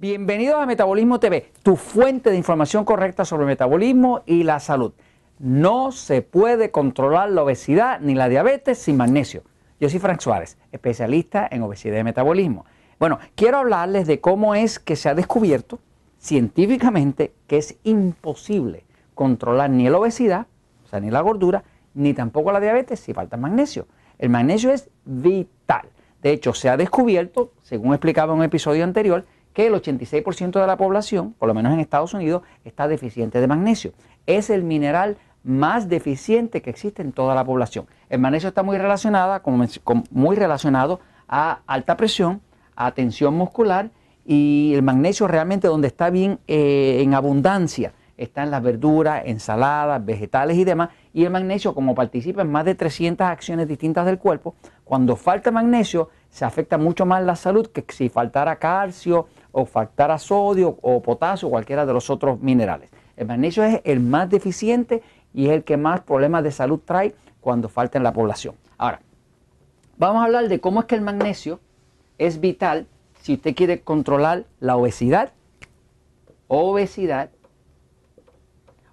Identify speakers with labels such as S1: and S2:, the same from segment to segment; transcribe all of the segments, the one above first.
S1: Bienvenidos a Metabolismo TV, tu fuente de información correcta sobre metabolismo y la salud. No se puede controlar la obesidad ni la diabetes sin magnesio. Yo soy Frank Suárez, especialista en obesidad y metabolismo. Bueno, quiero hablarles de cómo es que se ha descubierto científicamente que es imposible controlar ni la obesidad, o sea, ni la gordura, ni tampoco la diabetes si falta magnesio. El magnesio es vital. De hecho, se ha descubierto, según explicaba en un episodio anterior, que el 86% de la población, por lo menos en Estados Unidos, está deficiente de magnesio. Es el mineral más deficiente que existe en toda la población. El magnesio está muy, relacionada, muy relacionado a alta presión, a tensión muscular y el magnesio realmente donde está bien eh, en abundancia está en las verduras, ensaladas, vegetales y demás. Y el magnesio, como participa en más de 300 acciones distintas del cuerpo, cuando falta magnesio se afecta mucho más la salud que si faltara calcio o faltara sodio o potasio o cualquiera de los otros minerales. El magnesio es el más deficiente y es el que más problemas de salud trae cuando falta en la población. Ahora, vamos a hablar de cómo es que el magnesio es vital si usted quiere controlar la obesidad, obesidad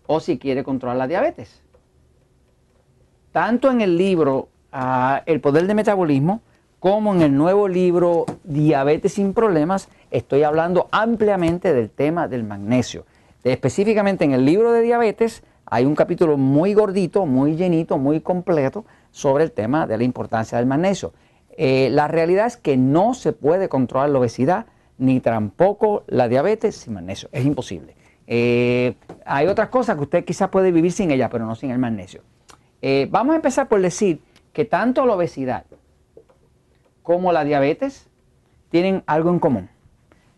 S1: o si quiere controlar la diabetes. Tanto en el libro ah, El poder de metabolismo como en el nuevo libro Diabetes sin problemas, estoy hablando ampliamente del tema del magnesio. Específicamente en el libro de diabetes hay un capítulo muy gordito, muy llenito, muy completo sobre el tema de la importancia del magnesio. Eh, la realidad es que no se puede controlar la obesidad ni tampoco la diabetes sin magnesio. Es imposible. Eh, hay otras cosas que usted quizás puede vivir sin ella, pero no sin el magnesio. Eh, vamos a empezar por decir que tanto la obesidad como la diabetes tienen algo en común.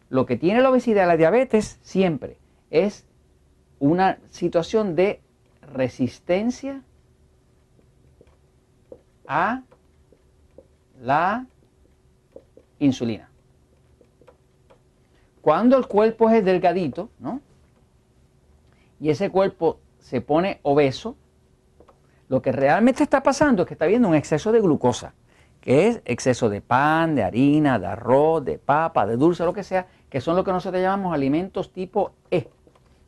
S1: Lo que tiene la obesidad y la diabetes siempre es una situación de resistencia a la insulina. Cuando el cuerpo es delgadito, ¿no? Y ese cuerpo se pone obeso, lo que realmente está pasando es que está habiendo un exceso de glucosa que es exceso de pan, de harina, de arroz, de papa, de dulce, lo que sea, que son lo que nosotros llamamos alimentos tipo E,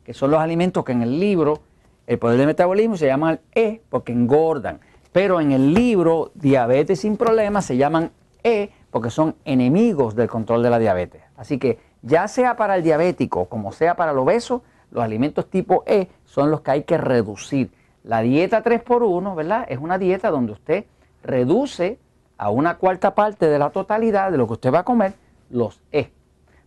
S1: que son los alimentos que en el libro El Poder del Metabolismo se llaman E porque engordan, pero en el libro Diabetes sin Problemas se llaman E porque son enemigos del control de la diabetes. Así que ya sea para el diabético como sea para el obeso, los alimentos tipo E son los que hay que reducir. La dieta 3x1, ¿verdad? Es una dieta donde usted reduce a una cuarta parte de la totalidad de lo que usted va a comer, los E.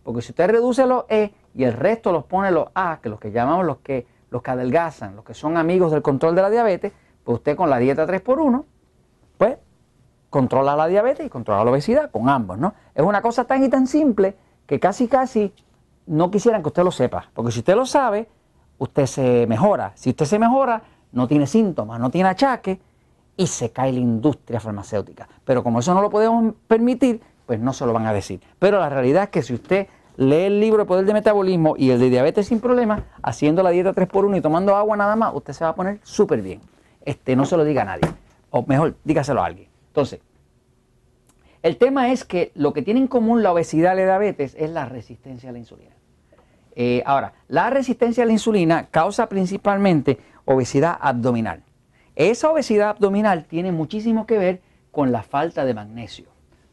S1: Porque si usted reduce los E y el resto los pone los A, que los que llamamos los que, los que adelgazan, los que son amigos del control de la diabetes, pues usted con la dieta 3x1, pues controla la diabetes y controla la obesidad con ambos, ¿no? Es una cosa tan y tan simple que casi casi no quisieran que usted lo sepa. Porque si usted lo sabe, usted se mejora. Si usted se mejora, no tiene síntomas, no tiene achaque y se cae la industria farmacéutica. Pero como eso no lo podemos permitir, pues no se lo van a decir. Pero la realidad es que si usted lee el libro El Poder de Metabolismo y el de Diabetes sin Problemas, haciendo la dieta 3x1 y tomando agua nada más, usted se va a poner súper bien. Este, no se lo diga a nadie. O mejor, dígaselo a alguien. Entonces, el tema es que lo que tiene en común la obesidad y la diabetes es la resistencia a la insulina. Eh, ahora, la resistencia a la insulina causa principalmente obesidad abdominal. Esa obesidad abdominal tiene muchísimo que ver con la falta de magnesio.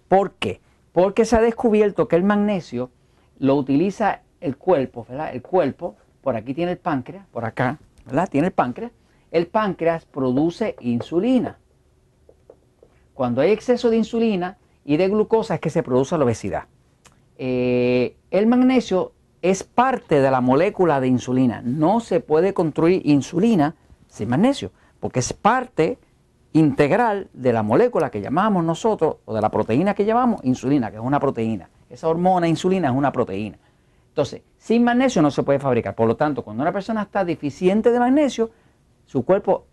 S1: ¿Por qué? Porque se ha descubierto que el magnesio lo utiliza el cuerpo, ¿verdad? El cuerpo, por aquí tiene el páncreas, por acá, ¿verdad? Tiene el páncreas. El páncreas produce insulina. Cuando hay exceso de insulina y de glucosa es que se produce la obesidad. Eh, el magnesio es parte de la molécula de insulina. No se puede construir insulina sin magnesio porque es parte integral de la molécula que llamamos nosotros, o de la proteína que llamamos insulina, que es una proteína. Esa hormona insulina es una proteína. Entonces, sin magnesio no se puede fabricar. Por lo tanto, cuando una persona está deficiente de magnesio, su cuerpo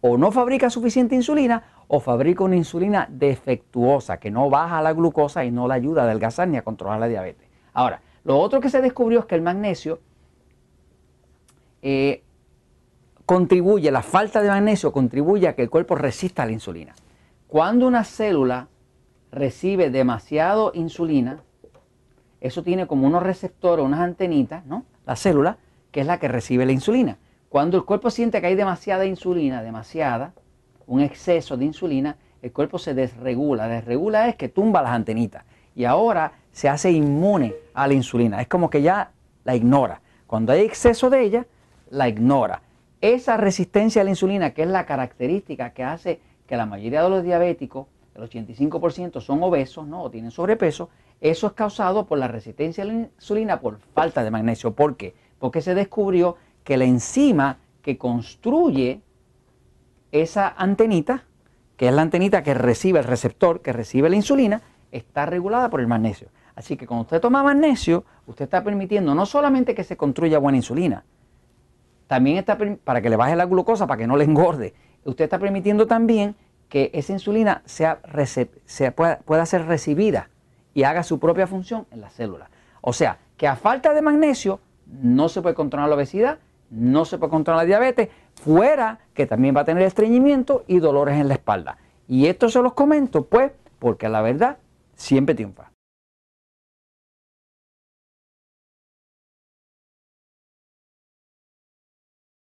S1: o no fabrica suficiente insulina o fabrica una insulina defectuosa que no baja la glucosa y no le ayuda a adelgazar ni a controlar la diabetes. Ahora, lo otro que se descubrió es que el magnesio eh, contribuye, la falta de magnesio contribuye a que el cuerpo resista a la insulina. Cuando una célula recibe demasiado insulina, eso tiene como unos receptores, unas antenitas, ¿no? La célula, que es la que recibe la insulina. Cuando el cuerpo siente que hay demasiada insulina, demasiada, un exceso de insulina, el cuerpo se desregula. Desregula es que tumba las antenitas y ahora se hace inmune a la insulina. Es como que ya la ignora. Cuando hay exceso de ella, la ignora. Esa resistencia a la insulina, que es la característica que hace que la mayoría de los diabéticos, el 85% son obesos ¿no? o tienen sobrepeso, eso es causado por la resistencia a la insulina por falta de magnesio. ¿Por qué? Porque se descubrió que la enzima que construye esa antenita, que es la antenita que recibe el receptor, que recibe la insulina, está regulada por el magnesio. Así que cuando usted toma magnesio, usted está permitiendo no solamente que se construya buena insulina, también está para que le baje la glucosa, para que no le engorde. Usted está permitiendo también que esa insulina sea, pueda, pueda ser recibida y haga su propia función en la célula. O sea, que a falta de magnesio no se puede controlar la obesidad, no se puede controlar la diabetes, fuera que también va a tener estreñimiento y dolores en la espalda. Y esto se los comento, pues, porque la verdad siempre triunfa.